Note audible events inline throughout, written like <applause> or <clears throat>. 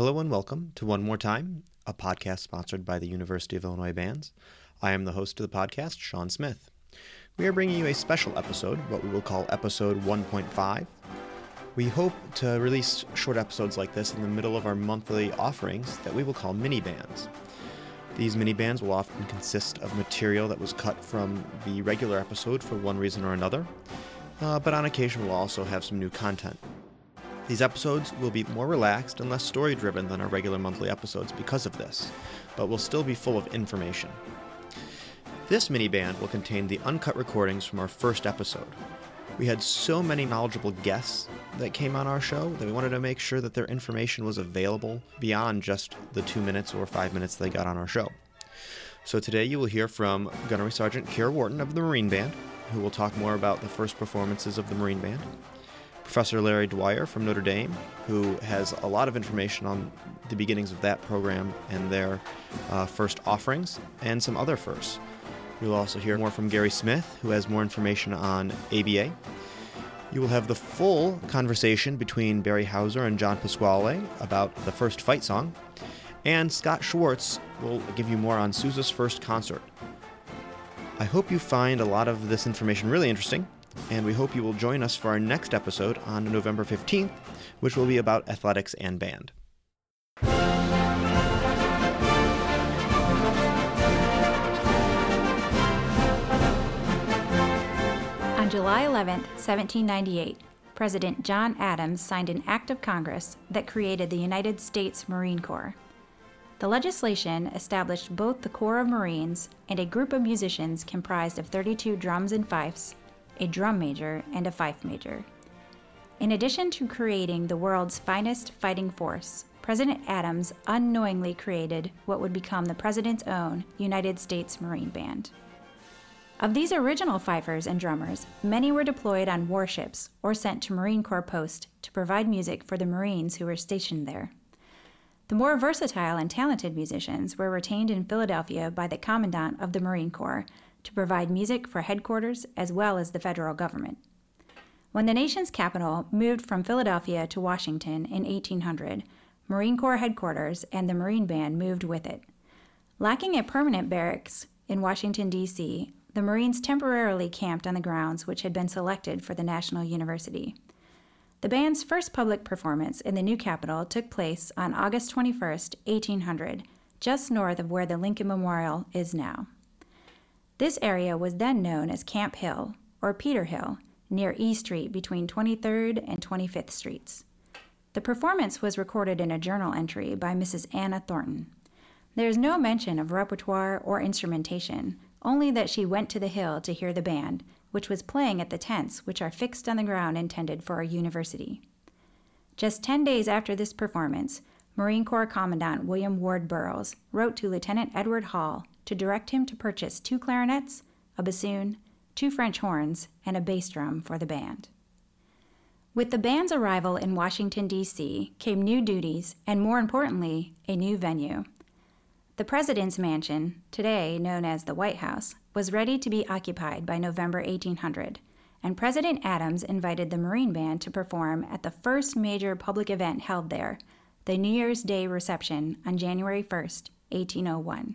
Hello and welcome to One More Time, a podcast sponsored by the University of Illinois Bands. I am the host of the podcast, Sean Smith. We are bringing you a special episode, what we will call episode 1.5. We hope to release short episodes like this in the middle of our monthly offerings that we will call mini bands. These mini bands will often consist of material that was cut from the regular episode for one reason or another, uh, but on occasion we'll also have some new content. These episodes will be more relaxed and less story driven than our regular monthly episodes because of this, but will still be full of information. This mini band will contain the uncut recordings from our first episode. We had so many knowledgeable guests that came on our show that we wanted to make sure that their information was available beyond just the two minutes or five minutes they got on our show. So today you will hear from Gunnery Sergeant Kara Wharton of the Marine Band, who will talk more about the first performances of the Marine Band. Professor Larry Dwyer from Notre Dame, who has a lot of information on the beginnings of that program and their uh, first offerings, and some other firsts. You'll also hear more from Gary Smith, who has more information on ABA. You will have the full conversation between Barry Houser and John Pasquale about the first fight song. And Scott Schwartz will give you more on Sousa's first concert. I hope you find a lot of this information really interesting, and we hope you will join us for our next episode on November 15th, which will be about athletics and band. On July 11, 1798, President John Adams signed an act of Congress that created the United States Marine Corps. The legislation established both the Corps of Marines and a group of musicians comprised of 32 drums and fifes, a drum major, and a fife major. In addition to creating the world's finest fighting force, President Adams unknowingly created what would become the President's own United States Marine Band. Of these original fifers and drummers, many were deployed on warships or sent to Marine Corps posts to provide music for the Marines who were stationed there. The more versatile and talented musicians were retained in Philadelphia by the Commandant of the Marine Corps to provide music for headquarters as well as the federal government. When the nation's capital moved from Philadelphia to Washington in 1800, Marine Corps headquarters and the Marine Band moved with it. Lacking a permanent barracks in Washington, D.C., the Marines temporarily camped on the grounds which had been selected for the National University. The band's first public performance in the new capital took place on August 21, 1800, just north of where the Lincoln Memorial is now. This area was then known as Camp Hill, or Peter Hill, near E Street between 23rd and 25th Streets. The performance was recorded in a journal entry by Mrs. Anna Thornton. There is no mention of repertoire or instrumentation, only that she went to the hill to hear the band, which was playing at the tents which are fixed on the ground intended for a university. Just 10 days after this performance, Marine Corps Commandant William Ward Burrows wrote to Lieutenant Edward Hall to direct him to purchase two clarinets, a bassoon, two French horns, and a bass drum for the band. With the band's arrival in Washington, D.C., came new duties and, more importantly, a new venue. The President's Mansion, today known as the White House, was ready to be occupied by November 1800, and President Adams invited the Marine Band to perform at the first major public event held there, the New Year's Day reception on January 1, 1801.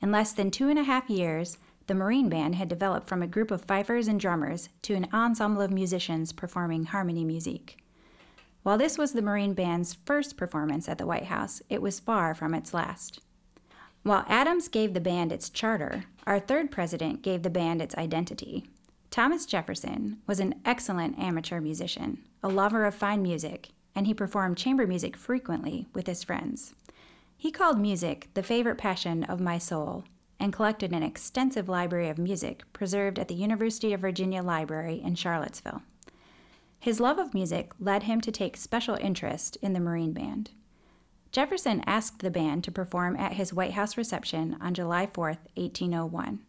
In less than two and a half years, the Marine Band had developed from a group of fifers and drummers to an ensemble of musicians performing harmony music. While this was the Marine Band's first performance at the White House, it was far from its last. While Adams gave the band its charter, our third president gave the band its identity. Thomas Jefferson was an excellent amateur musician, a lover of fine music, and he performed chamber music frequently with his friends. He called music the favorite passion of my soul and collected an extensive library of music preserved at the University of Virginia Library in Charlottesville. His love of music led him to take special interest in the Marine Band. Jefferson asked the band to perform at his White House reception on July 4, 1801.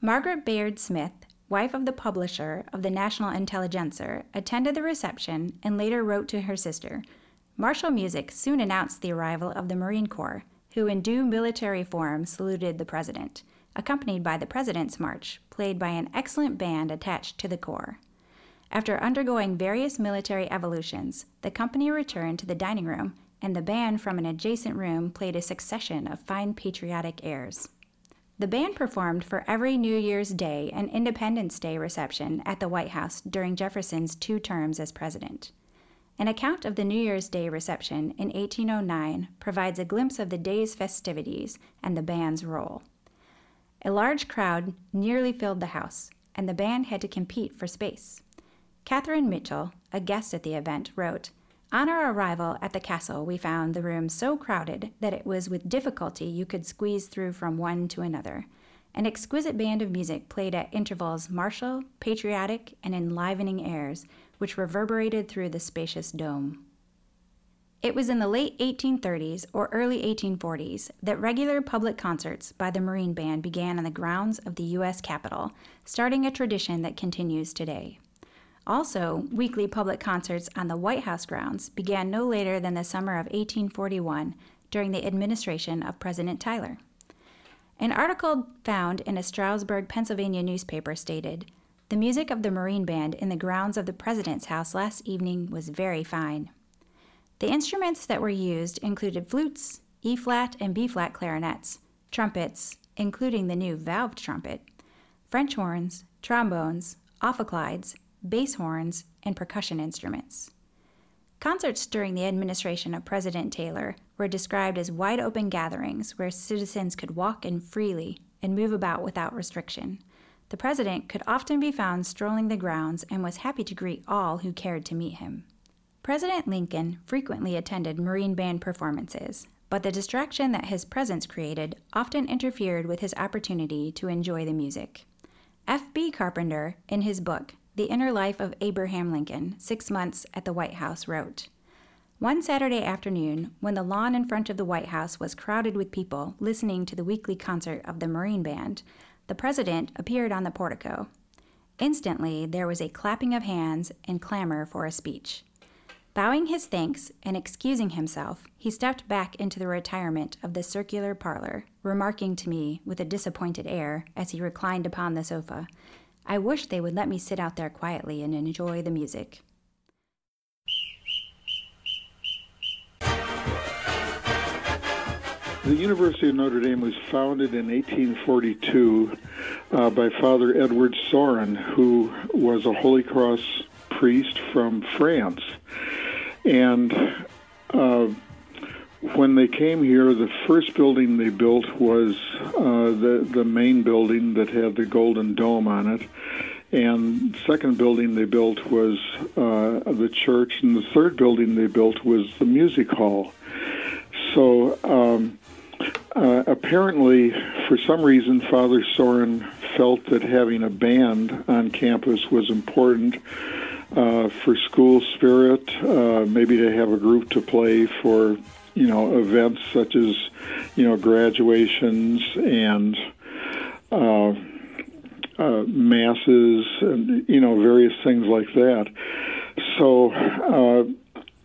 Margaret Bayard Smith, wife of the publisher of the National Intelligencer, attended the reception and later wrote to her sister. Martial music soon announced the arrival of the Marine Corps, who in due military form saluted the president, accompanied by the President's March, played by an excellent band attached to the Corps. After undergoing various military evolutions, the company returned to the dining room and the band from an adjacent room played a succession of fine patriotic airs. The band performed for every New Year's Day and Independence Day reception at the White House during Jefferson's two terms as president. An account of the New Year's Day reception in 1809 provides a glimpse of the day's festivities and the band's role. A large crowd nearly filled the house, and the band had to compete for space. Catherine Mitchill, a guest at the event, wrote, on our arrival at the castle, we found the room so crowded that it was with difficulty you could squeeze through from one to another. An exquisite band of music played at intervals martial, patriotic, and enlivening airs, which reverberated through the spacious dome. It was in the late 1830s or early 1840s that regular public concerts by the Marine Band began on the grounds of the U.S. Capitol, starting a tradition that continues today. Also, weekly public concerts on the White House grounds began no later than the summer of 1841 during the administration of President Tyler. An article found in a Stroudsburg, Pennsylvania newspaper stated The music of the Marine Band in the grounds of the President's house last evening was very fine. The instruments that were used included flutes, E flat and B flat clarinets, trumpets, including the new valved trumpet, French horns, trombones, ophicleides, bass horns, and percussion instruments. Concerts during the administration of President Taylor were described as wide open gatherings where citizens could walk in freely and move about without restriction. The president could often be found strolling the grounds and was happy to greet all who cared to meet him. President Lincoln frequently attended Marine Band performances, but the distraction that his presence created often interfered with his opportunity to enjoy the music. F.B. Carpenter, in his book, the Inner Life of Abraham Lincoln, Six Months at the White House, wrote One Saturday afternoon, when the lawn in front of the White House was crowded with people listening to the weekly concert of the Marine Band, the President appeared on the portico. Instantly, there was a clapping of hands and clamor for a speech. Bowing his thanks and excusing himself, he stepped back into the retirement of the circular parlor, remarking to me with a disappointed air as he reclined upon the sofa, I wish they would let me sit out there quietly and enjoy the music. The University of Notre Dame was founded in 1842 uh, by Father Edward Sorin, who was a Holy Cross priest from France. And uh, when they came here, the first building they built was uh, the the main building that had the golden dome on it, and second building they built was uh, the church, and the third building they built was the music hall. So um, uh, apparently, for some reason, Father Sorin felt that having a band on campus was important. Uh, for school spirit, uh, maybe to have a group to play for you know events such as you know graduations and uh, uh, masses and you know various things like that. So uh,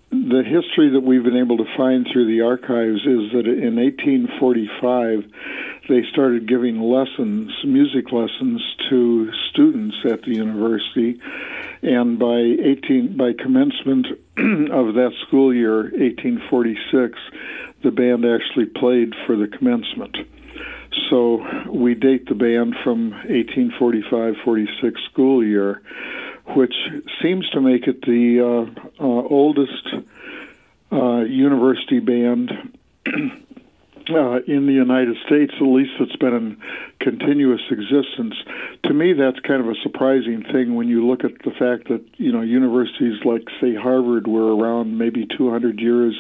the history that we've been able to find through the archives is that in 1845 they started giving lessons, music lessons, to students at the university, and by 18 by commencement <clears throat> of that school year, 1846, the band actually played for the commencement. So we date the band from 1845-46 school year, which seems to make it the uh, uh, oldest uh, university band <clears throat> uh, in the United States, at least that's been in continuous existence. To me, that's kind of a surprising thing when you look at the fact that you know universities like say Harvard were around maybe 200 years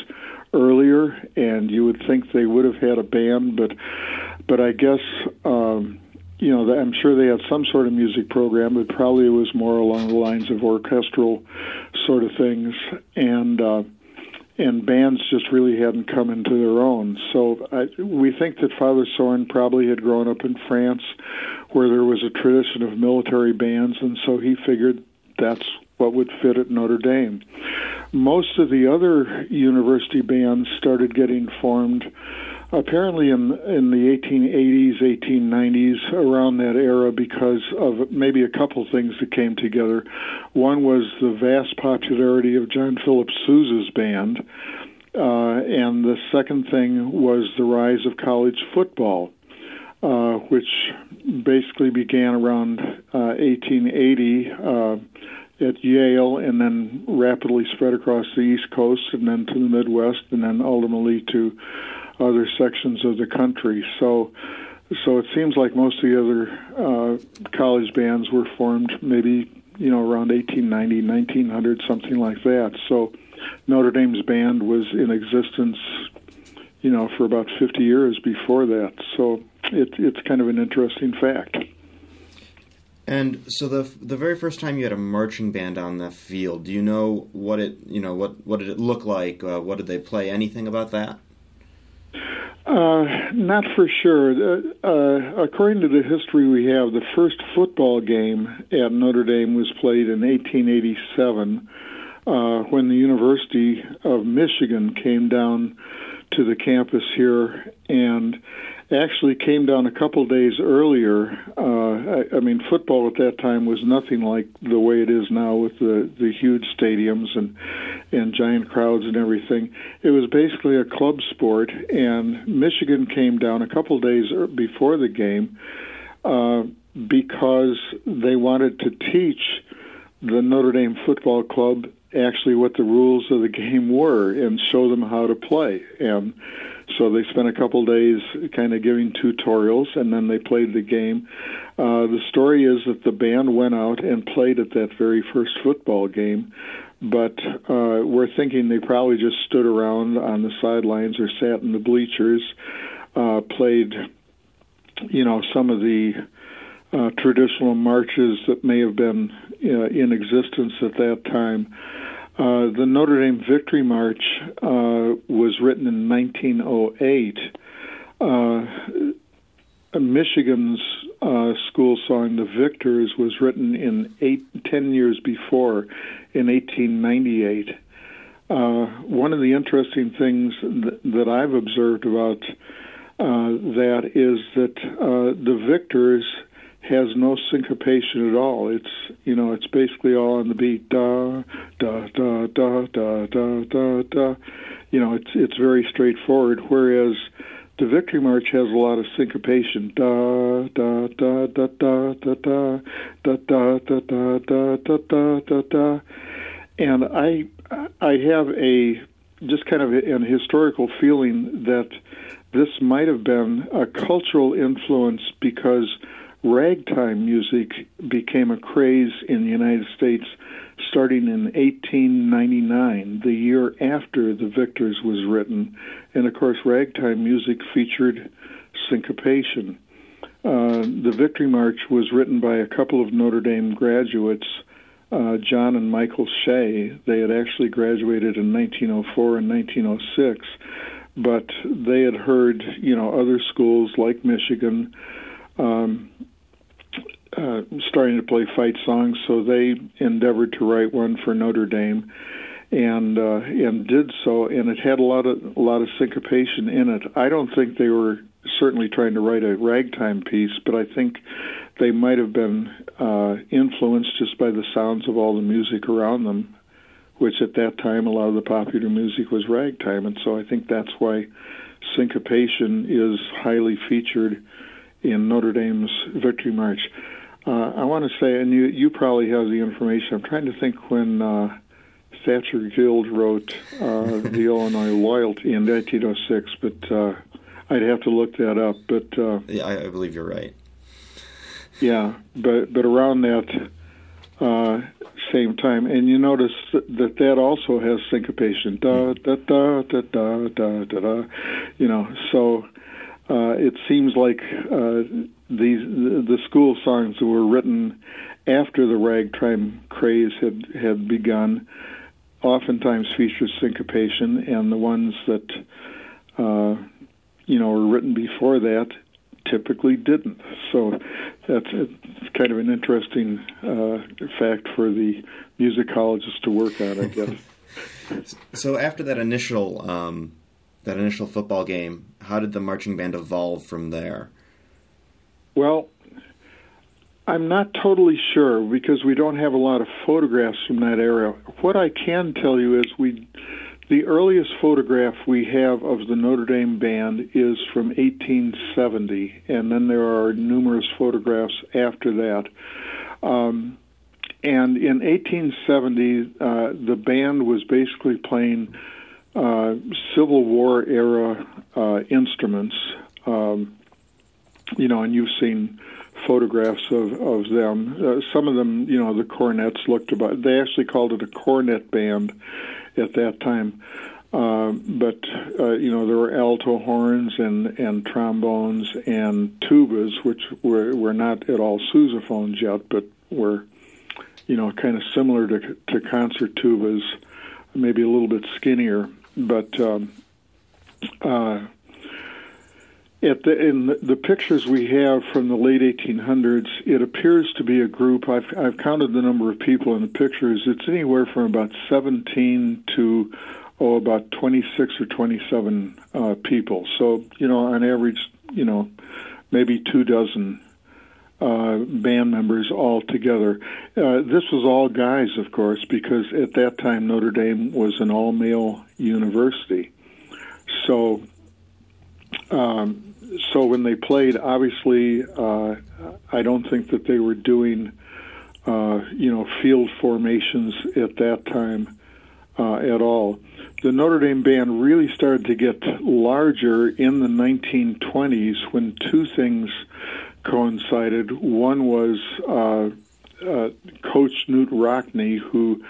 earlier, and you would think they would have had a band, but but I guess. Um, you know, I'm sure they had some sort of music program, but probably it was more along the lines of orchestral sort of things. And uh, and bands just really hadn't come into their own. So I, we think that Father Sorin probably had grown up in France, where there was a tradition of military bands, and so he figured that's what would fit at Notre Dame. Most of the other university bands started getting formed apparently in in the 1880s, 1890s, around that era, because of maybe a couple things that came together. One was the vast popularity of John Philip Sousa's band. Uh, and the second thing was the rise of college football, uh, which basically began around 1880 uh, at Yale and then rapidly spread across the East Coast and then to the Midwest and then ultimately to other sections of the country. So, so it seems like most of the other uh, college bands were formed maybe you know around 1890, 1900, something like that. So Notre Dame's band was in existence, you know, for about 50 years before that. So it, it's kind of an interesting fact. And so the the very first time you had a marching band on the field, do you know what it you know what what did it look like? Uh, what did they play? Anything about that? Uh, not for sure. Uh, according to the history we have, the first football game at Notre Dame was played in 1887 uh, when the University of Michigan came down to the campus here and actually came down a couple days earlier. Uh, I, I mean, football at that time was nothing like the way it is now with the the huge stadiums and and giant crowds and everything. It was basically a club sport, and Michigan came down a couple days before the game uh, because they wanted to teach the Notre Dame Football Club actually what the rules of the <laughs> game were and show them how to play. And so they spent a couple days kind of giving tutorials, and then they played the game. Uh, the story is that the band went out and played at that very first football game, but uh, we're thinking they probably just stood around on the sidelines or sat in the bleachers, uh, played, you know, some of the uh, traditional marches that may have been uh, in existence at that time. Uh, the Notre Dame Victory March uh, was written in 1908. Uh, Michigan's uh, school song, "The Victors," was written in eight, ten years before, in 1898. Uh, one of the interesting things th- that I've observed about that is that the Victors has no syncopation at all. It's you know it's basically all on the beat da da da da da da da da. You know it's it's very straightforward. Whereas the Victory March has a lot of syncopation da da da da da da da da da da da da da da da da. And I I have a just kind of an historical feeling that this might have been a cultural influence because ragtime music became a craze in the United States starting in 1899, the year after The Victors was written. And of course, ragtime music featured syncopation. Uh, the Victory March was written by a couple of Notre Dame graduates, uh, John and Michael Shea. They had actually graduated in 1904 and 1906, but they had heard, you know, other schools like Michigan um, uh, starting to play fight songs, so they endeavored to write one for Notre Dame, and uh, and did so, and it had a lot of a lot of syncopation in it. I don't think they were certainly trying to write a ragtime piece, but I think they might have been uh, influenced just by the sounds of all the music around them, which at that time a lot of the popular music was ragtime, and so I think that's why syncopation is highly featured in Notre Dame's Victory March. Uh, I want to say, and you you probably have the information. I'm trying to think when uh, Thatcher Guild wrote uh, <laughs> the Illinois Loyalty in 1906, but uh, I'd have to look that up. But uh, yeah, I, I believe you're right. Yeah, but but around that uh, same time, and you notice that that also has syncopation. Da da da da da da da da. You know, so uh, it seems like uh, these the school songs that were written after the ragtime craze had had begun oftentimes feature syncopation, and the ones that uh, you know were written before that typically didn't. So that's it's kind of an interesting uh, fact for the musicologists to work on, I <laughs> guess. so after that initial um, that initial football game, how did the marching band evolve from there? Well, I'm not totally sure because we don't have a lot of photographs from that era. What I can tell you is we the earliest photograph we have of the Notre Dame band is from 1870, and then there are numerous photographs after that. Um, and in 1870, uh, the band was basically playing uh, Civil War era uh, instruments. Um, you know, and you've seen photographs of of them. Uh, some of them, you know, the cornets looked about. They actually called it a cornet band at that time. Uh, but uh, you know there were alto horns and, and trombones and tubas, which were, were not at all sousaphones yet, but were you know kind of similar to to concert tubas, maybe a little bit skinnier. But um, uh, at the, in the, pictures we have from the late 1800s, it appears to be a group. I've, I've counted the number of people in the pictures. It's anywhere from about 17 to oh about 26 or 27 uh, people. So you know, on average, you know, maybe two dozen uh, band members all together. Uh, this was all guys, of course, because at that time Notre Dame was an all-male university. So um, so when they played, obviously, uh, I don't think that they were doing, uh, you know, field formations at that time uh, at all. The Notre Dame band really started to get larger in the 1920s when two things coincided. One was uh, uh, Coach Knute Rockne, who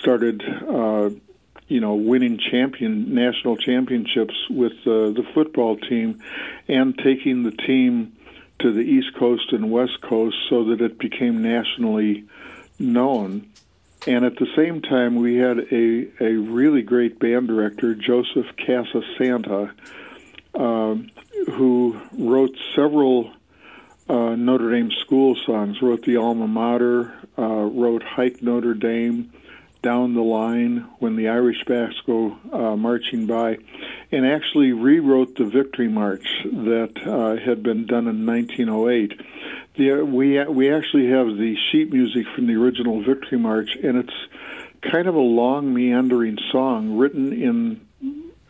started uh, you know, winning champion national championships with uh, the football team, and taking the team to the East Coast and West Coast so that it became nationally known. And at the same time, we had a, a really great band director, Joseph Casasanta, uh, who wrote several uh, Notre Dame school songs, wrote the Alma Mater, uh, wrote Hike Notre Dame, down the line when the Irish backs go uh, marching by, and actually rewrote the Victory March that uh, had been done in 1908. The, uh, we we actually have the sheet music from the original Victory March, and it's kind of a long, meandering song written in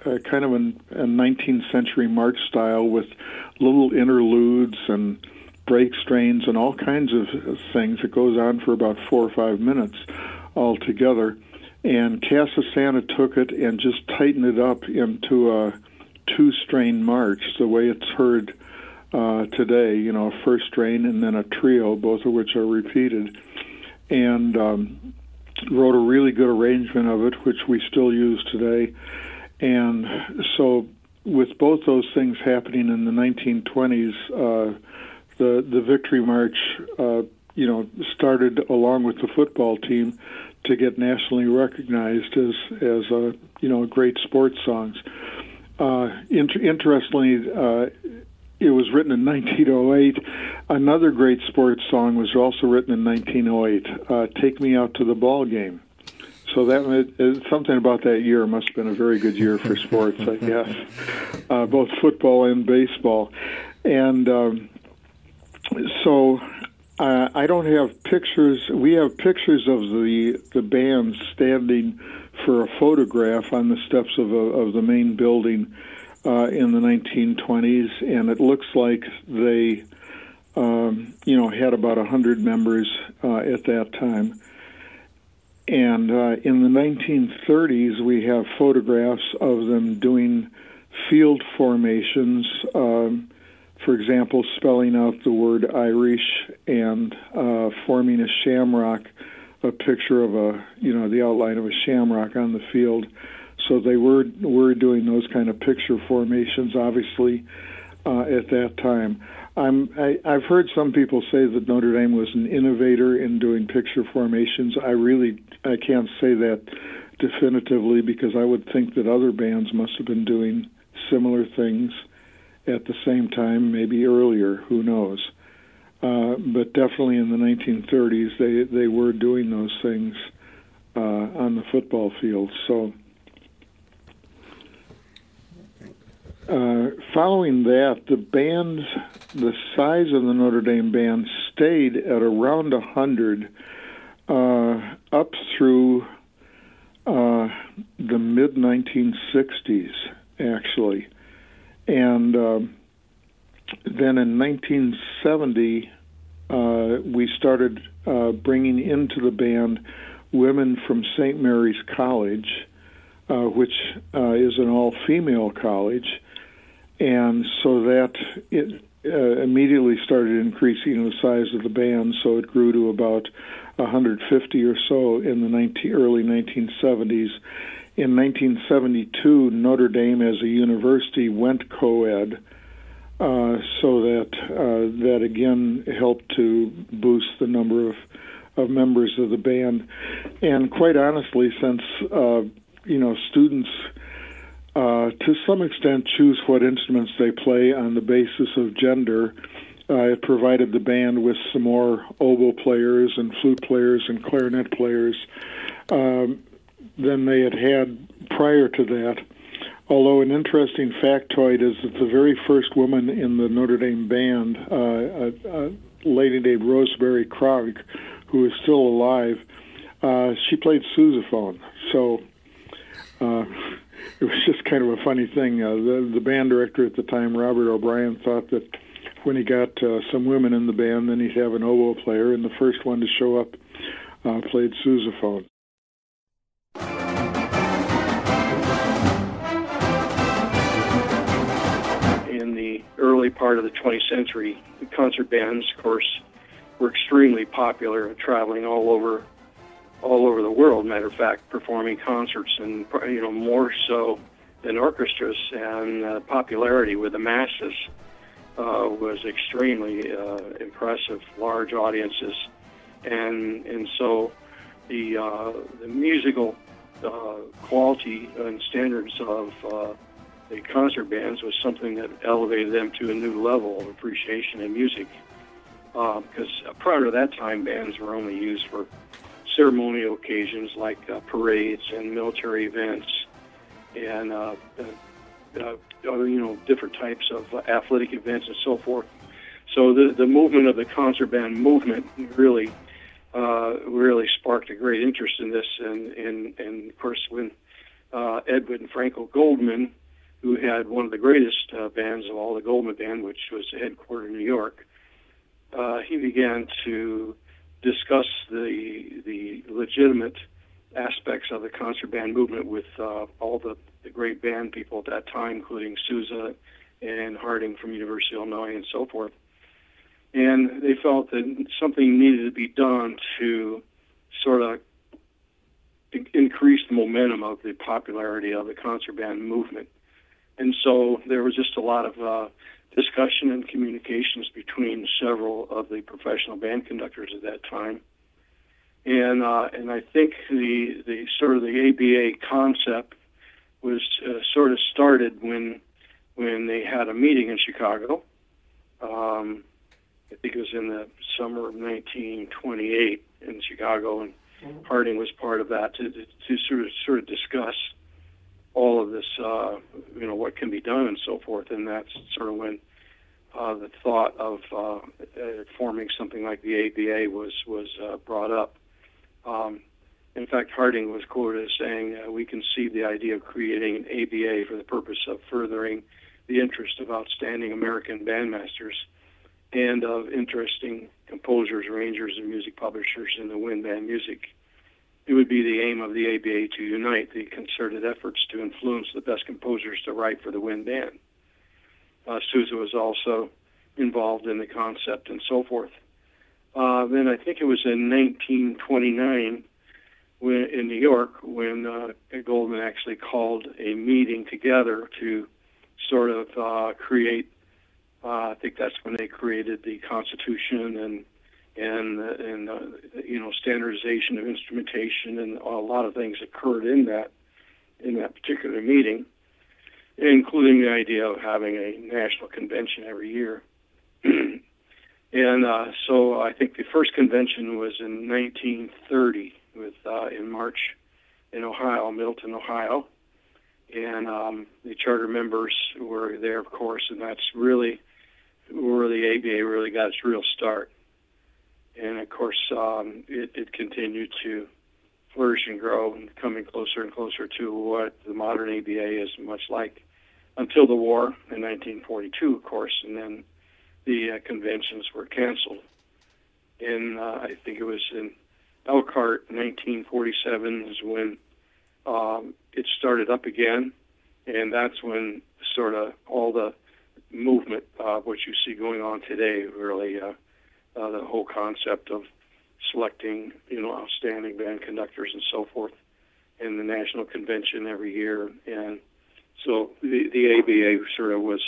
uh, kind of an, a 19th century march style with little interludes and break strains and all kinds of things. It goes on for about four or five minutes altogether. And Casasanta took it and just tightened it up into a two strain march, the way it's heard uh, today, you know, a first strain and then a trio, both of which are repeated. And um, wrote a really good arrangement of it, which we still use today. And so, with both those things happening in the 1920s, uh, the the Victory March uh, you know, started along with the football team to get nationally recognized as as a you know great sports songs. Uh, inter- interestingly, uh, it was written in 1908. Another great sports song was also written in 1908. Uh, "Take Me Out to the Ball Game." So that uh, something about that year must have been a very good year for sports, I guess, uh, both football and baseball. And um, so uh, I don't have pictures. We have pictures of the the band standing for a photograph on the steps of a, of the main building uh, in the 1920s, and it looks like they, um, you know, had about a hundred members uh, at that time. And uh, in the 1930s, we have photographs of them doing field formations. Um, for example, spelling out the word Irish and uh, forming a shamrock, a picture of a, you know, the outline of a shamrock on the field. So they were were doing those kind of picture formations, obviously, uh, at that time. I'm, I, I've heard some people say that Notre Dame was an innovator in doing picture formations. I really I can't say that definitively because I would think that other bands must have been doing similar things at the same time, maybe earlier, who knows. Uh, but definitely in the 1930s, they, they were doing those things uh, on the football field. So, uh, following that, the band, the size of the Notre Dame band stayed at around 100 uh, up through uh, the mid 1960s, actually. And um, then in 1970, uh, we started uh, bringing into the band women from St. Mary's College, uh, which uh, is an all female college. And so that it uh, immediately started increasing the size of the band, so it grew to about 150 or so in the 19, early 1970s. In 1972, Notre Dame as a university went co ed uh, so that uh, that again helped to boost the number of of members of the band. And quite honestly, since uh, you know students uh, to some extent choose what instruments they play on the basis of gender, uh, it provided the band with some more oboe players and flute players and clarinet players um, than they had had prior to that. Although an interesting factoid is that the very first woman in the Notre Dame band, uh, a, a lady named Rosemary Krog, who is still alive, uh, she played sousaphone. So uh, <laughs> it was just kind of a funny thing. Uh, the, the band director at the time, Robert O'Brien, thought that when he got uh, some women in the band, then he'd have an oboe player, and the first one to show up uh, played sousaphone. Early part of the 20th century, the concert bands, of course, were extremely popular, traveling all over, all over the world. Matter of fact, performing concerts, and you know more so than orchestras, and uh, popularity with the masses uh, was extremely uh, impressive. Large audiences, and and so the uh, the musical uh, quality and standards of uh, the concert bands was something that elevated them to a new level of appreciation in music. Because uh, prior to that time, bands were only used for ceremonial occasions like uh, parades and military events, and uh, uh, uh you know different types of athletic events and so forth. So the the movement of the concert band movement really uh, really sparked a great interest in this, and and and of course when Edwin Franco Goldman who had one of the greatest uh, bands of all, the Goldman Band, which was headquartered in New York. Uh, he began to discuss the the legitimate aspects of the concert band movement with uh, all the, the great band people at that time, including Sousa and Harding from University of Illinois and so forth. And they felt that something needed to be done to sort of increase the momentum of the popularity of the concert band movement. And so there was just a lot of uh, discussion and communications between several of the professional band conductors at that time. And uh, and I think the the sort of the ABA concept was uh, sort of started when when they had a meeting in Chicago. Um, I think it was in the summer of 1928 in Chicago, and Harding was part of that to, to, to sort of sort of discuss all of this, uh, you know, what can be done and so forth. And that's sort of when uh, the thought of uh, uh forming something like the ABA was was uh, brought up. Um, in fact, Harding was quoted as saying, uh, "We conceived the idea of creating an ABA for the purpose of furthering the interest of outstanding American bandmasters and of interesting composers, arrangers, and music publishers in the wind band music." It would be the aim of the ABA to unite the concerted efforts to influence the best composers to write for the wind band. Uh, Sousa was also involved in the concept and so forth. Uh, then I think it was in 1929 when, in New York when uh, Goldman actually called a meeting together to sort of uh, create. Uh, I think that's when they created the Constitution and and and uh, you know standardization of instrumentation and a lot of things occurred in that in that particular meeting, including the idea of having a national convention every year. <clears throat> and uh, so I think the first convention was in 1930 with uh, in March in Ohio, Middletown, Ohio, and um, the charter members were there, of course, and that's really where the ABA really got its real start and of course um, it, it, continued to flourish and grow and coming closer and closer to what the modern ABA is much like until the war in 1942, of course, and then the uh, conventions were canceled. And uh, I think it was in Elkhart, 1947, is when um, it started up again, and that's when sort of all the movement, uh, what you see going on today, really, uh, uh, the whole concept of selecting, you know, outstanding band conductors and so forth in the national convention every year. And so the, the ABA sort of was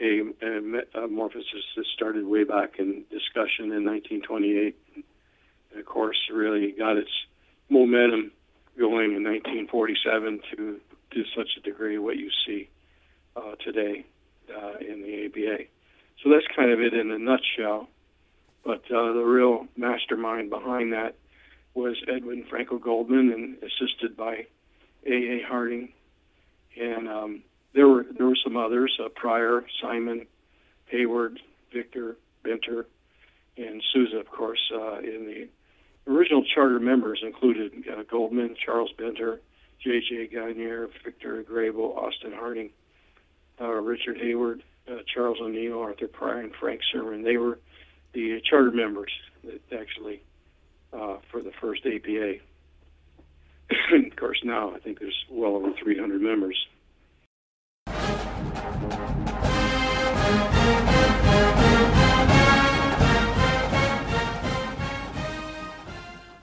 a, a metamorphosis that started way back in discussion in 1928. And of course, really got its momentum going in 1947 to, to such a degree what you see uh, today uh, in the ABA. So that's kind of it in a nutshell. But uh, the real mastermind behind that was Edwin Franco Goldman, and assisted by A. A. Harding, and um, there were there were some others: uh, Pryor, Simon, Hayward, Victor, Benter, and Sousa, of course. Uh, in the original charter members included uh, Goldman, Charles Benter, J.J. Gagnier, Victor Grabel, Austin Harding, uh, Richard Hayward, uh, Charles O'Neill, Arthur Pryor, and Frank Simon. They were the charter members actually uh, for the first ABA. <clears throat> of course, now I think there's well over 300 members.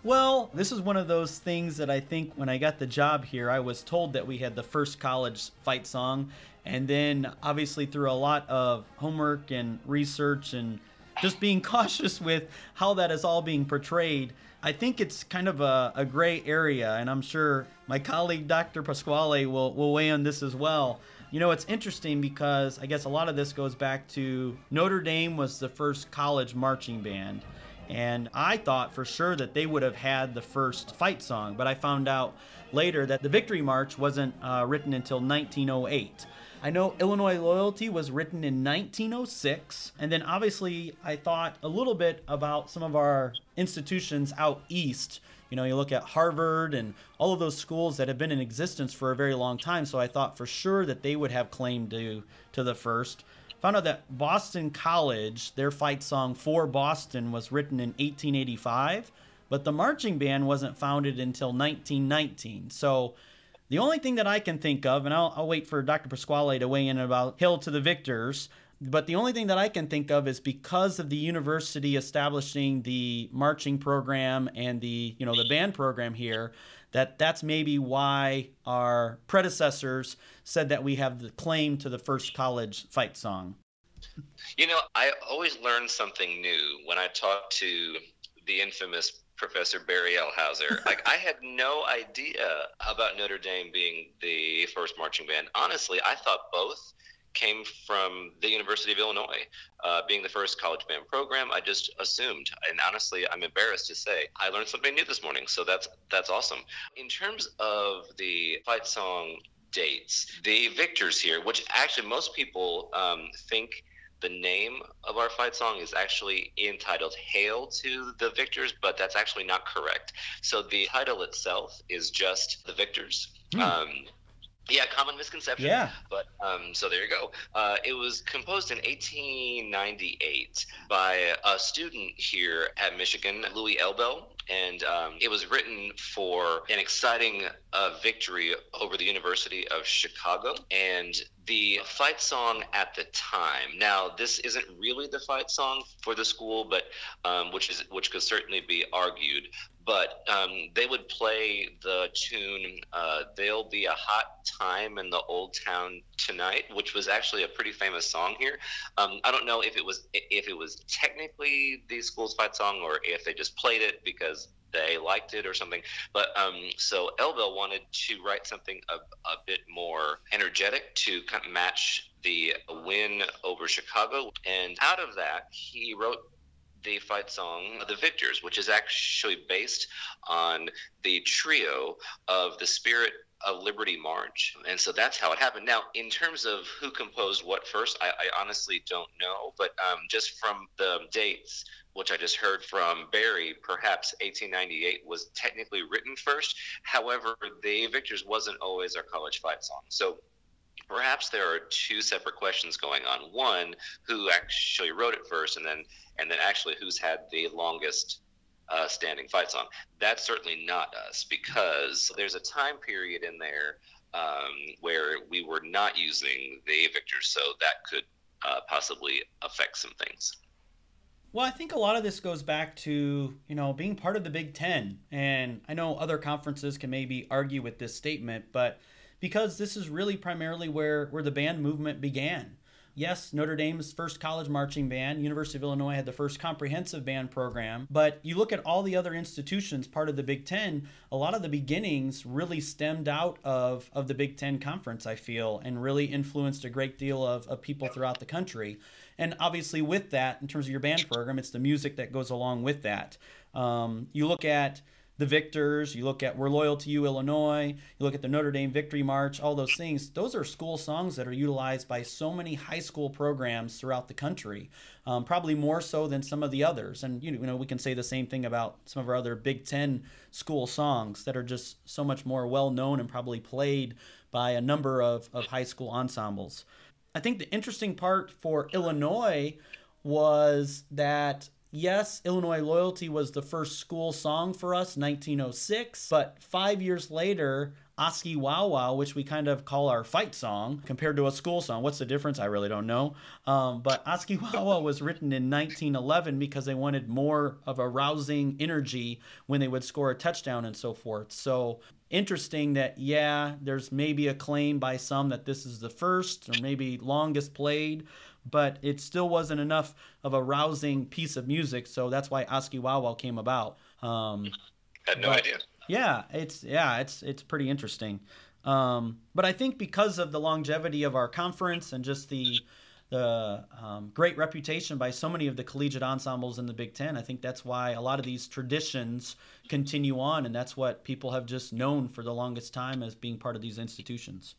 Well, this is one of those things that I think when I got the job here, I was told that we had the first college fight song. And then, obviously, through a lot of homework and research and just being <laughs> cautious with how that is all being portrayed, I think it's kind of a, a gray area. And I'm sure my colleague, Dr. Pasquale, will, will weigh on this as well. You know, it's interesting because I guess a lot of this goes back to Notre Dame was the first college marching band. And I thought for sure that they would have had the first fight song, but I found out later that the Victory March wasn't uh, written until 1908. I know Illinois Loyalty was written in 1906. And then obviously, I thought a little bit about some of our institutions out east. You know, you look at Harvard and all of those schools that have been in existence for a very long time. So I thought for sure that they would have claim to, to the first. Found out that Boston College, their fight song for Boston was written in 1885, but the marching band wasn't founded until 1919. So the only thing that I can think of, and I'll, I'll wait for Dr. Pasquale to weigh in about Hail to the Victors, but the only thing that I can think of is because of the university establishing the marching program and the you know the band program here, that that's maybe why our predecessors said that we have the claim to the first college fight song. You know, I always learn something new when I talk to the infamous Professor Barry L. Houser. <laughs> like I had no idea about Notre Dame being the first marching band. Honestly, I thought both came from the University of Illinois, uh, being the first college band program. I just assumed, and honestly, I'm embarrassed to say I learned something new this morning. So that's that's awesome. In terms of the fight song dates, the victors here, which actually most people um, think the name of our fight song is actually entitled Hail to the Victors, but that's actually not correct. So the title itself is just The Victors. Hmm. Um, yeah, common misconception. Yeah. But um, so there you go. Uh, it was composed in 1898 by a student here at Michigan, Louis Elbel, and um, it was written for an exciting uh, victory over the University of Chicago. And the fight song at the time. Now, this isn't really the fight song for the school, but um, which is which could certainly be argued but um, they would play the tune uh, "There'll Be a Hot Time in the Old Town Tonight," which was actually a pretty famous song here. Um, I don't know if it was if it was technically the school's fight song or if they just played it because they liked it or something. But um, so Elbel wanted to write something a, a bit more energetic to kind of match the win over Chicago, and out of that he wrote the fight song The Victors, which is actually based on the trio of the Spirit of Liberty March. And so that's how it happened. Now, in terms of who composed what first, I, I honestly don't know, but um, just from the dates, which I just heard from Barry, perhaps 1898 was technically written first. However, the Victors wasn't always our college fight song. So perhaps there are two separate questions going on. One, who actually wrote it first, and then and then actually who's had the longest uh, standing fights on. That's certainly not us because there's a time period in there um, where we were not using the Victors, so that could uh, possibly affect some things. Well, I think a lot of this goes back to, you know, being part of the Big Ten. And I know other conferences can maybe argue with this statement, but because this is really primarily where, where the band movement began. Yes, Notre Dame's first college marching band, University of Illinois had the first comprehensive band program, but you look at all the other institutions part of the Big Ten, a lot of the beginnings really stemmed out of, of the Big Ten conference, I feel, and really influenced a great deal of, of people throughout the country. And obviously, with that, in terms of your band program, it's the music that goes along with that. Um, you look at the victors, you look at We're Loyal to You, Illinois, you look at the Notre Dame Victory March, all those things. Those are school songs that are utilized by so many high school programs throughout the country, um, probably more so than some of the others. And, you know, we can say the same thing about some of our other Big Ten school songs that are just so much more well known and probably played by a number of, of high school ensembles. I think the interesting part for Illinois was that Yes, Illinois Loyalty was the first school song for us, 1906. But five years later, Oskee Wow Wow, which we kind of call our fight song, compared to a school song. What's the difference? I really don't know. Um, but Oskee Wow Wow was written in 1911 because they wanted more of a rousing energy when they would score a touchdown and so forth. So interesting that, yeah, there's maybe a claim by some that this is the first or maybe longest played but it still wasn't enough of a rousing piece of music. So that's why Wow Wow came about. Um, Had no but, idea. Yeah, it's yeah, it's it's pretty interesting. Um, but I think because of the longevity of our conference and just the the um, great reputation by so many of the collegiate ensembles in the Big Ten, I think that's why a lot of these traditions continue on, and that's what people have just known for the longest time as being part of these institutions.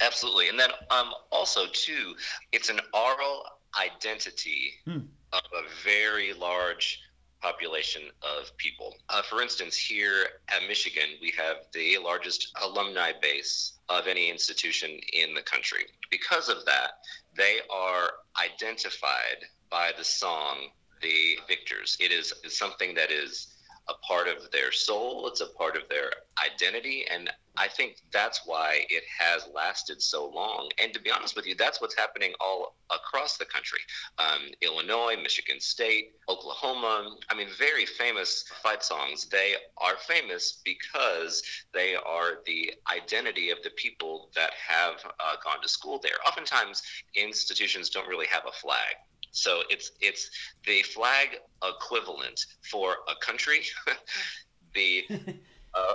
Absolutely, and then um, also too, it's an oral identity hmm. of a very large population of people. Uh, for instance, here at Michigan, we have the largest alumni base of any institution in the country. Because of that, they are identified by the song "The Victors." It is, is something that is a part of their soul, it's a part of their identity. And I think that's why it has lasted so long. And to be honest with you, that's what's happening all across the country um, Illinois, Michigan State, Oklahoma. I mean, very famous fight songs. They are famous because they are the identity of the people that have uh, gone to school there. Oftentimes, institutions don't really have a flag so it's it's the flag equivalent for a country. <laughs> the <laughs> uh,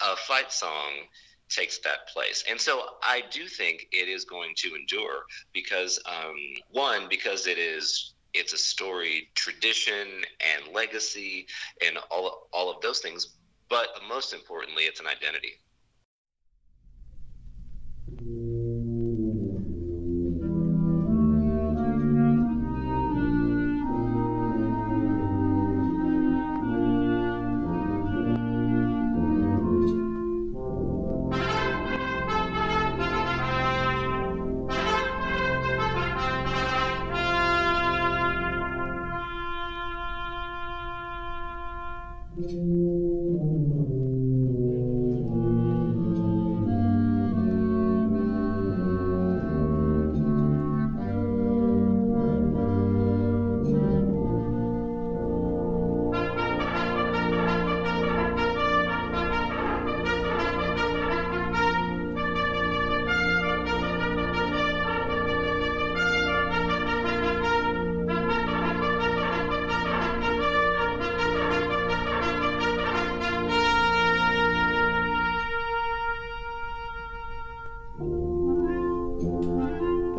a fight song takes that place, and so I do think it is going to endure because um, one because it is it's a story, tradition, and legacy, and all all of those things. But most importantly, it's an identity.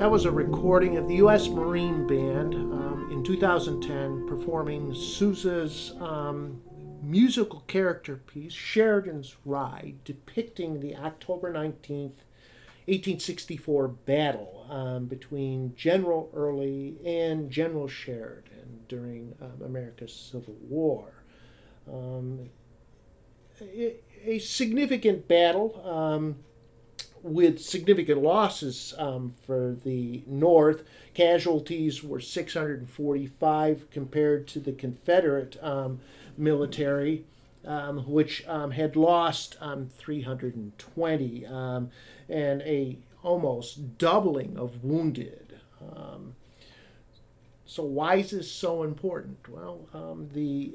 That was a recording of the U.S. Marine Band um, in 2010 performing Sousa's um, musical character piece, Sheridan's Ride, depicting the October 19th, 1864 battle um, between General Early and General Sheridan. during um, America's Civil War. Um, a, a, significant battle um, with significant losses um, for the North. Casualties were 645 compared to the Confederate um, military. Um, which um, had lost um, 320 um, and a almost doubling of wounded. So why is this so important? Well, the,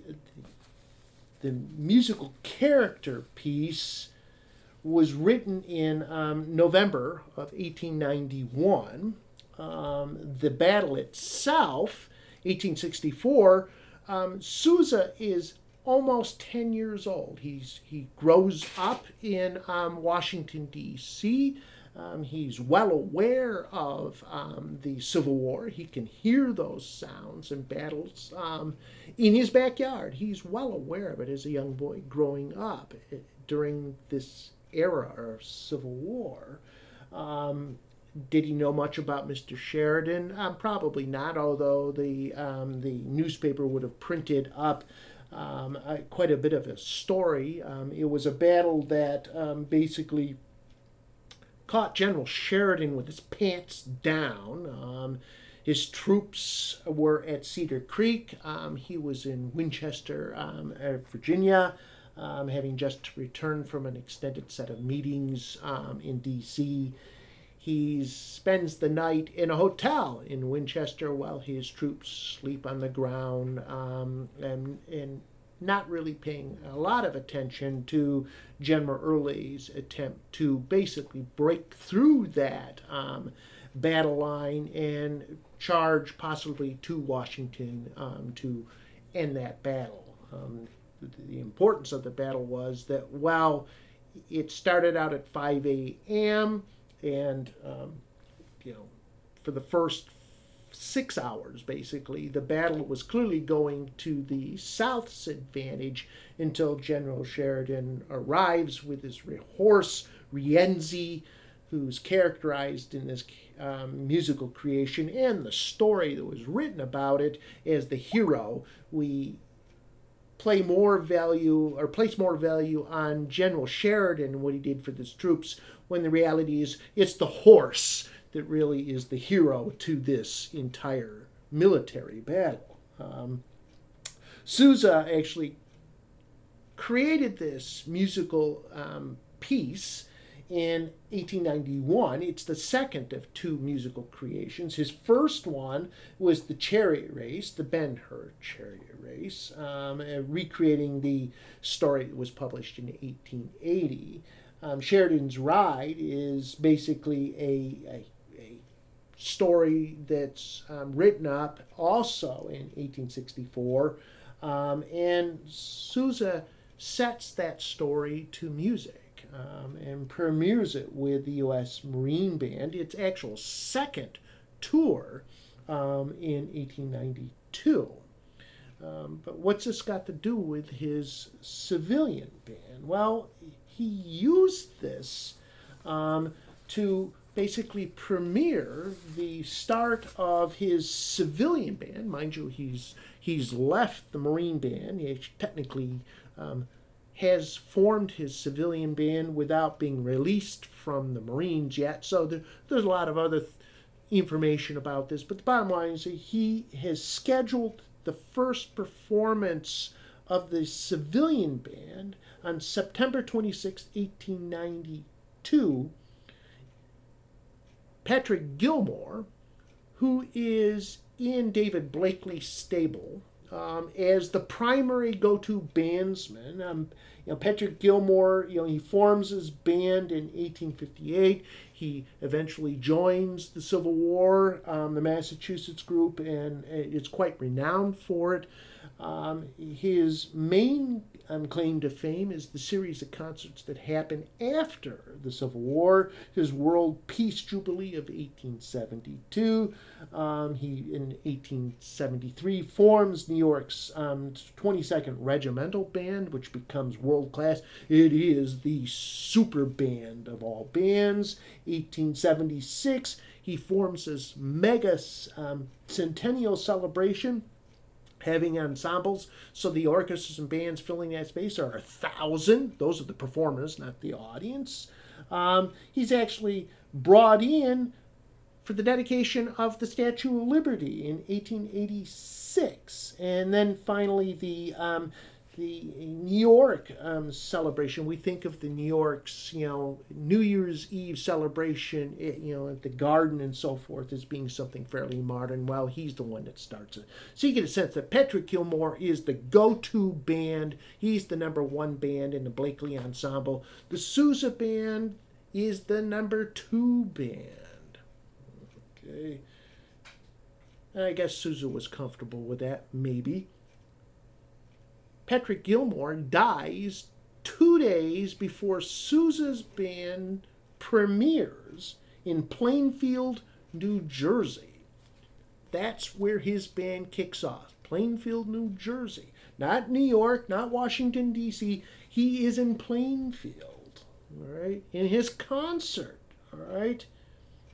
the musical character piece was written in November of 1891. the battle itself, 1864, Sousa is almost 10 years old. He's, he grows up in um, Washington, D.C. Um, he's well aware of um, the Civil War. He can hear those sounds and battles um, in his backyard. He's well aware of it as a young boy growing up eh, during this era of Civil War. Um, did he know much about Mr. Sheridan? Um, probably not, although the, um, the newspaper would have printed up um, quite a bit of a story. Um, it was a battle that um, basically caught General Sheridan with his pants down. His troops were at Cedar Creek. Um, he was in Winchester, um, uh, Virginia, having just returned from an extended set of meetings in D.C. He spends the night in a hotel in Winchester while his troops sleep on the ground um, and, and not really paying a lot of attention to General Early's attempt to basically break through that um, battle line and charge possibly to Washington um, to end that battle. Um, the importance of the battle was that while it started out at 5 a.m., and um, you know, for the first six hours, basically, the battle was clearly going to the South's advantage until General Sheridan arrives with his horse, Rienzi, who's characterized in this um, musical creation and the story that was written about it as the hero. We play more value or place more value on General Sheridan and what he did for his troops when the reality is it's the horse that really is the hero to this entire military battle. Um, Sousa actually created this musical um, piece in 1891. It's the second of two musical creations. His first one was the chariot race, the Ben Hur chariot race, um, recreating the story that was published in 1880 um, Sheridan's Ride is basically a, a, a story that's um, written up also in 1864. Um, and Sousa sets that story to music um, and premieres it with the U.S. Marine Band, its actual second tour um, in 1892. Um, but what's this got to do with his civilian band? Well, he used this um, to basically premiere the start of his civilian band. Mind you, he's he's left the Marine band. He technically um, has formed his civilian band without being released from the Marines yet. So there, there's a lot of other th- information about this. But the bottom line is that he has scheduled the first performance of the civilian band on September 26, 1892, Patrick Gilmore, who is in David Blakely's stable um, as the primary go-to bandsman. Um, you know, Patrick Gilmore, you know, he forms his band in 1858. He eventually joins the Civil War, um, the Massachusetts group, and it's quite renowned for it. Um, his main um, claim to fame is the series of concerts that happened after the Civil War. His World Peace Jubilee of 1872. Um, he, in 1873, forms New York's 22nd um, Regimental Band, which becomes world class. It is the super band of all bands. 1876, he forms his mega um, centennial celebration having ensembles. So the orchestras and bands filling that space are a thousand. Those are the performers, not the audience. Um, he's actually brought in for the dedication of the Statue of Liberty in 1886. And then finally, the um, the New York um, celebration, we think of the New York's, you know, New Year's Eve celebration, eh, you know, at the garden and so forth as being something fairly modern. Well, he's the one that starts it. So you get a sense that Patrick Gilmore is the go-to band. He's the number one band in the Blakely Ensemble. The Sousa Band is the number two band. Okay. I guess Sousa was comfortable with that, maybe. Patrick Gilmore dies two days before Sousa's band premieres in Plainfield, New Jersey. That's where his band kicks off. Plainfield, New Jersey. Not New York, not Washington, D.C. He is in Plainfield, all right? And his concert, all right,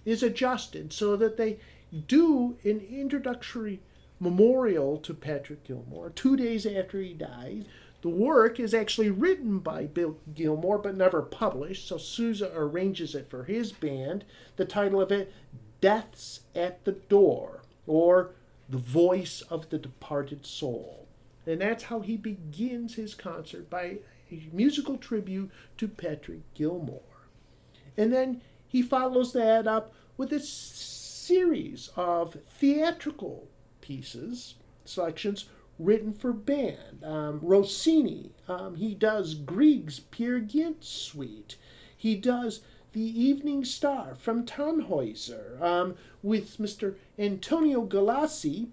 is adjusted so that they do an introductory memorial to Patrick Gilmore two days after he died. The work is actually written by Bill Gilmore but never published, so Sousa arranges it for his band. The title of it, Death's at the Door, or The Voice of the Departed Soul. And that's how he begins his concert by a musical tribute to Patrick Gilmore. And then he follows that up with a series of theatrical pieces, selections written for band. Um, Rossini, um, he does Grieg's Peer Gynt Suite. He does The Evening Star from Tannhäuser um, with Mr. Antonio Galassi,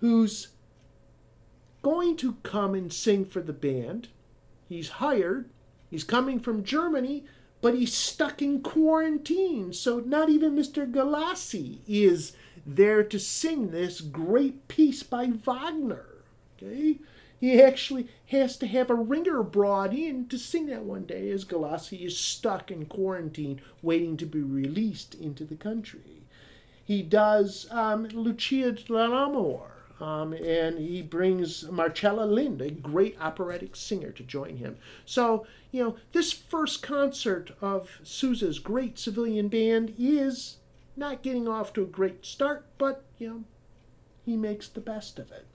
who's going to come and sing for the band. He's hired. He's coming from Germany, but he's stuck in quarantine. So not even Mr. Galassi is there to sing this great piece by Wagner. Okay? He actually has to have a ringer brought in to sing that one day as Galassi is stuck in quarantine waiting to be released into the country. He does um, Lucia di Lammermoor, um, and he brings Marcella Lindh, a great operatic singer, to join him. So, you know, this first concert of Sousa's great civilian band is not getting off to a great start, but, you know, he makes the best of it.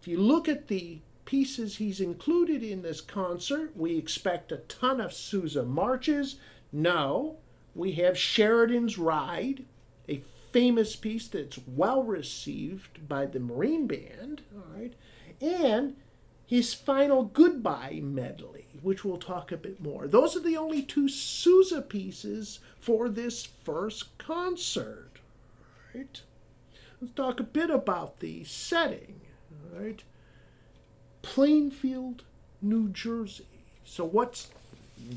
If you look at the pieces he's included in this concert, we expect a ton of Sousa marches. No, we have Sheridan's Ride, a famous piece that's well received by the Marine Band, all right, and his final goodbye medley, which we'll talk a bit more. Those are the only two Sousa pieces for this first concert. Right? Let's talk a bit about the setting. Right? Plainfield, New Jersey. So what's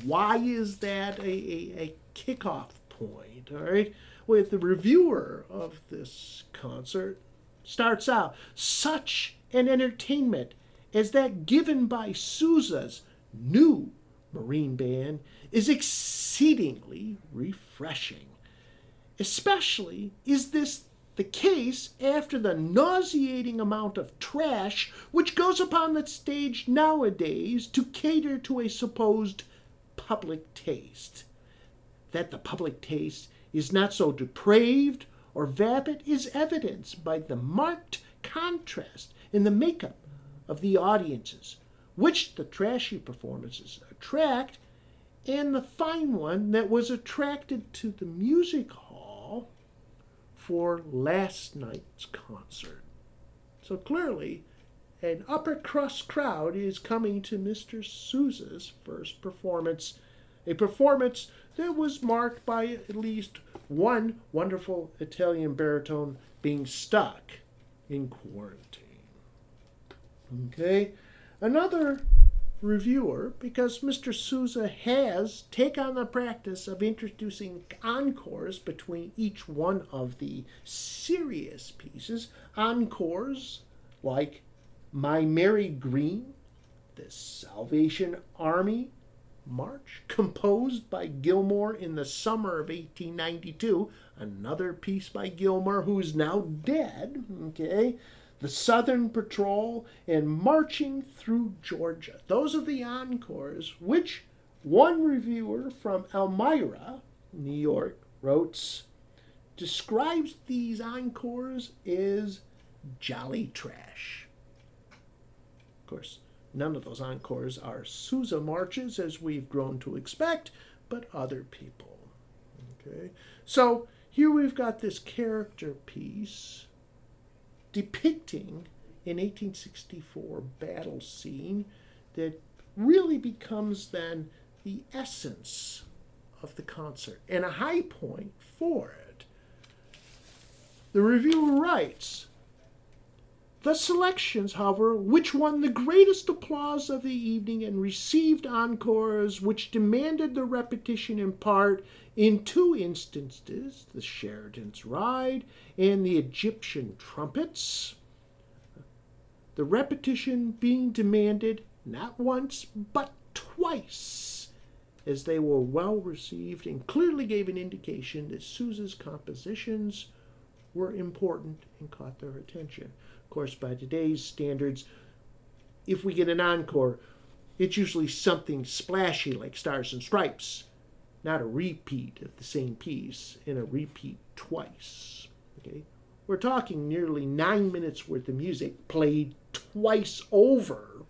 why is that a, a, a kickoff point? All right. With the reviewer of this concert starts out such an entertainment as that given by Sousa's new Marine Band is exceedingly refreshing. Especially is this the case after the nauseating amount of trash which goes upon the stage nowadays to cater to a supposed public taste. That the public taste is not so depraved or vapid is evidenced by the marked contrast in the makeup of the audiences, which the trashy performances attract, and the fine one that was attracted to the music hall for last night's concert. So clearly, an upper crust crowd is coming to Mr. Sousa's first performance, a performance that was marked by at least one wonderful Italian baritone being stuck in quarantine. Okay, another reviewer, because Mr. Sousa has taken the practice of introducing encores between each one of the serious pieces, encores like My Mary Green, the Salvation Army March, composed by Gilmore in the summer of 1892, another piece by Gilmore who's now dead, okay? The Southern Patrol, and Marching Through Georgia. Those are the encores, which one reviewer from Elmira, New York, wrote, describes these encores as jolly trash. Of course, none of those encores are Sousa marches, as we've grown to expect, but other people. Okay, so here we've got this character piece depicting an 1864 battle scene that really becomes then the essence of the concert and a high point for it. The reviewer writes The selections, however, which won the greatest applause of the evening and received encores which demanded the repetition in part in two instances, the Sheridan's Ride and the Egyptian Trumpets, the repetition being demanded not once but twice, as they were well received and clearly gave an indication that Sousa's compositions were important and caught their attention. Course, by today's standards, if we get an encore, it's usually something splashy like Stars and Stripes not a repeat of the same piece and a repeat twice. Okay? We're talking nearly nine minutes worth of music played twice over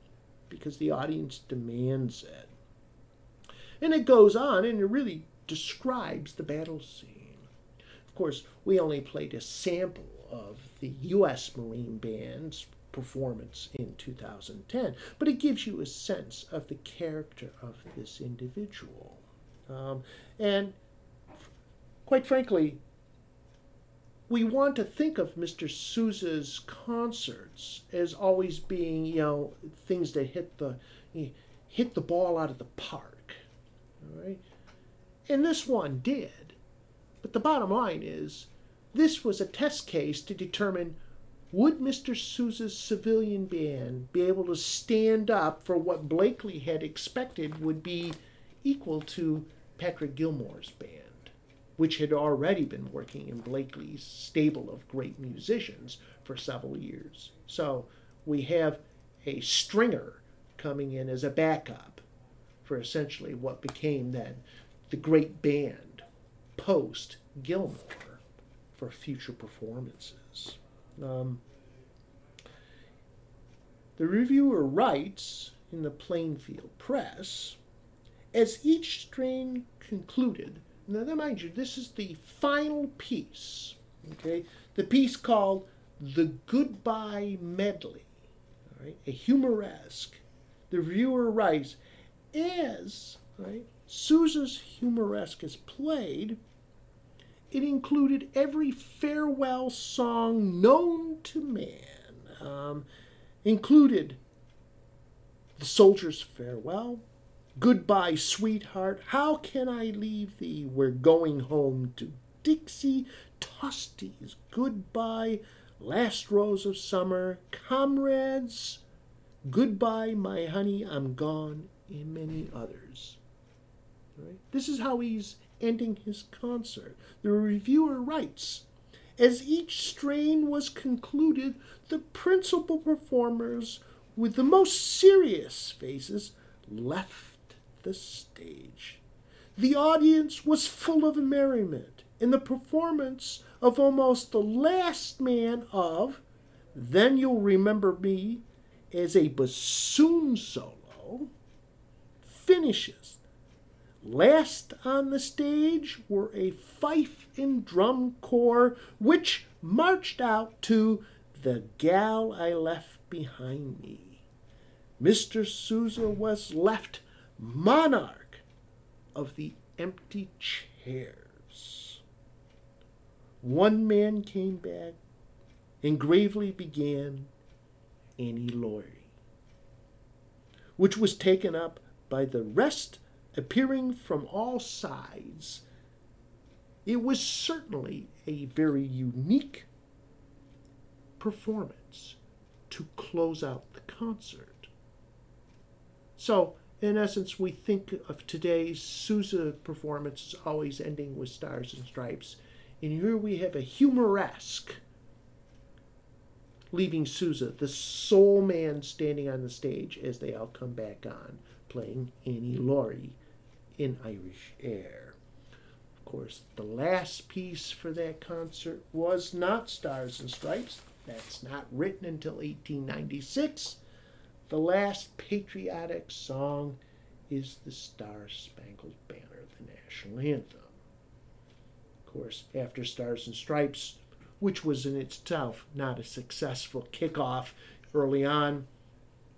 because the audience demands it. And it goes on and it really describes the battle scene. Of course, we only played a sample of the U.S. Marine Band's performance in 2010, but it gives you a sense of the character of this individual. Um, and quite frankly, we want to think of Mr. Sousa's concerts as always being, you know, things that hit the hit the ball out of the park. All right? And this one did. But the bottom line is this was a test case to determine would Mr. Sousa's civilian band be able to stand up for what Blakely had expected would be equal to Patrick Gilmore's band, which had already been working in Blakely's stable of great musicians for several years. So we have a stringer coming in as a backup for essentially what became then the great band post Gilmore for future performances. Um, the reviewer writes in the Plainfield Press as each strain concluded, now mind you, this is the final piece, okay? The piece called The Goodbye Medley, all right? A humoresque. The reviewer writes, as right, Sousa's humoresque is played, it included every farewell song known to man, um, included The Soldier's Farewell, Goodbye, sweetheart. How can I leave thee? We're going home to Dixie. Tosti's goodbye. Last rose of summer. Comrades. Goodbye, my honey. I'm gone. And many others. Right? This is how he's ending his concert. The reviewer writes As each strain was concluded, the principal performers, with the most serious faces, left the stage. The audience was full of merriment in the performance of almost the last man of Then You'll Remember Me as a bassoon solo finishes. Last on the stage were a fife and drum corps which marched out to The Gal I Left Behind Me. Mr. Sousa was left monarch of the empty chairs. One man came back and gravely began Annie Laurie, which was taken up by the rest appearing from all sides. It was certainly a very unique performance to close out the concert. So, in essence, we think of today's Sousa performance as always ending with stars and stripes. And here we have a humoresque leaving Sousa, the sole man standing on the stage as they all come back on, playing Annie Laurie in Irish Air. Of course, the last piece for that concert was not Stars and Stripes. That's not written until 1896. The last patriotic song is the Star Spangled Banner, the national anthem. Of course, after Stars and Stripes, which was in itself not a successful kickoff early on,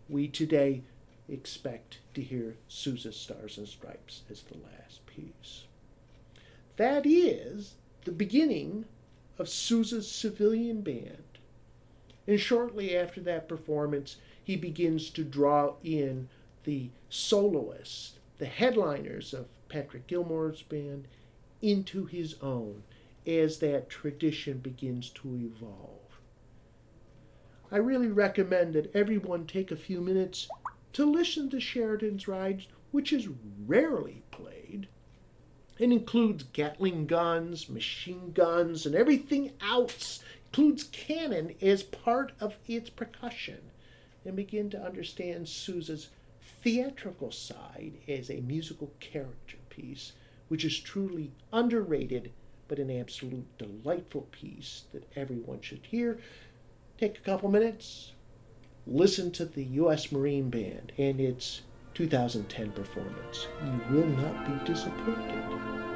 we today expect to hear Sousa's Stars and Stripes as the last piece. That is the beginning of Sousa's civilian band. And shortly after that performance, he begins to draw in the soloists, the headliners of Patrick Gilmore's band, into his own as that tradition begins to evolve. I really recommend that everyone take a few minutes to listen to Sheridan's Ride, which is rarely played. It includes Gatling guns, machine guns, and everything else. Includes cannon as part of its percussion, and begin to understand Sousa's theatrical side as a musical character piece, which is truly underrated but an absolute delightful piece that everyone should hear. Take a couple minutes, listen to the U.S. Marine Band and its 2010 performance. You will not be disappointed.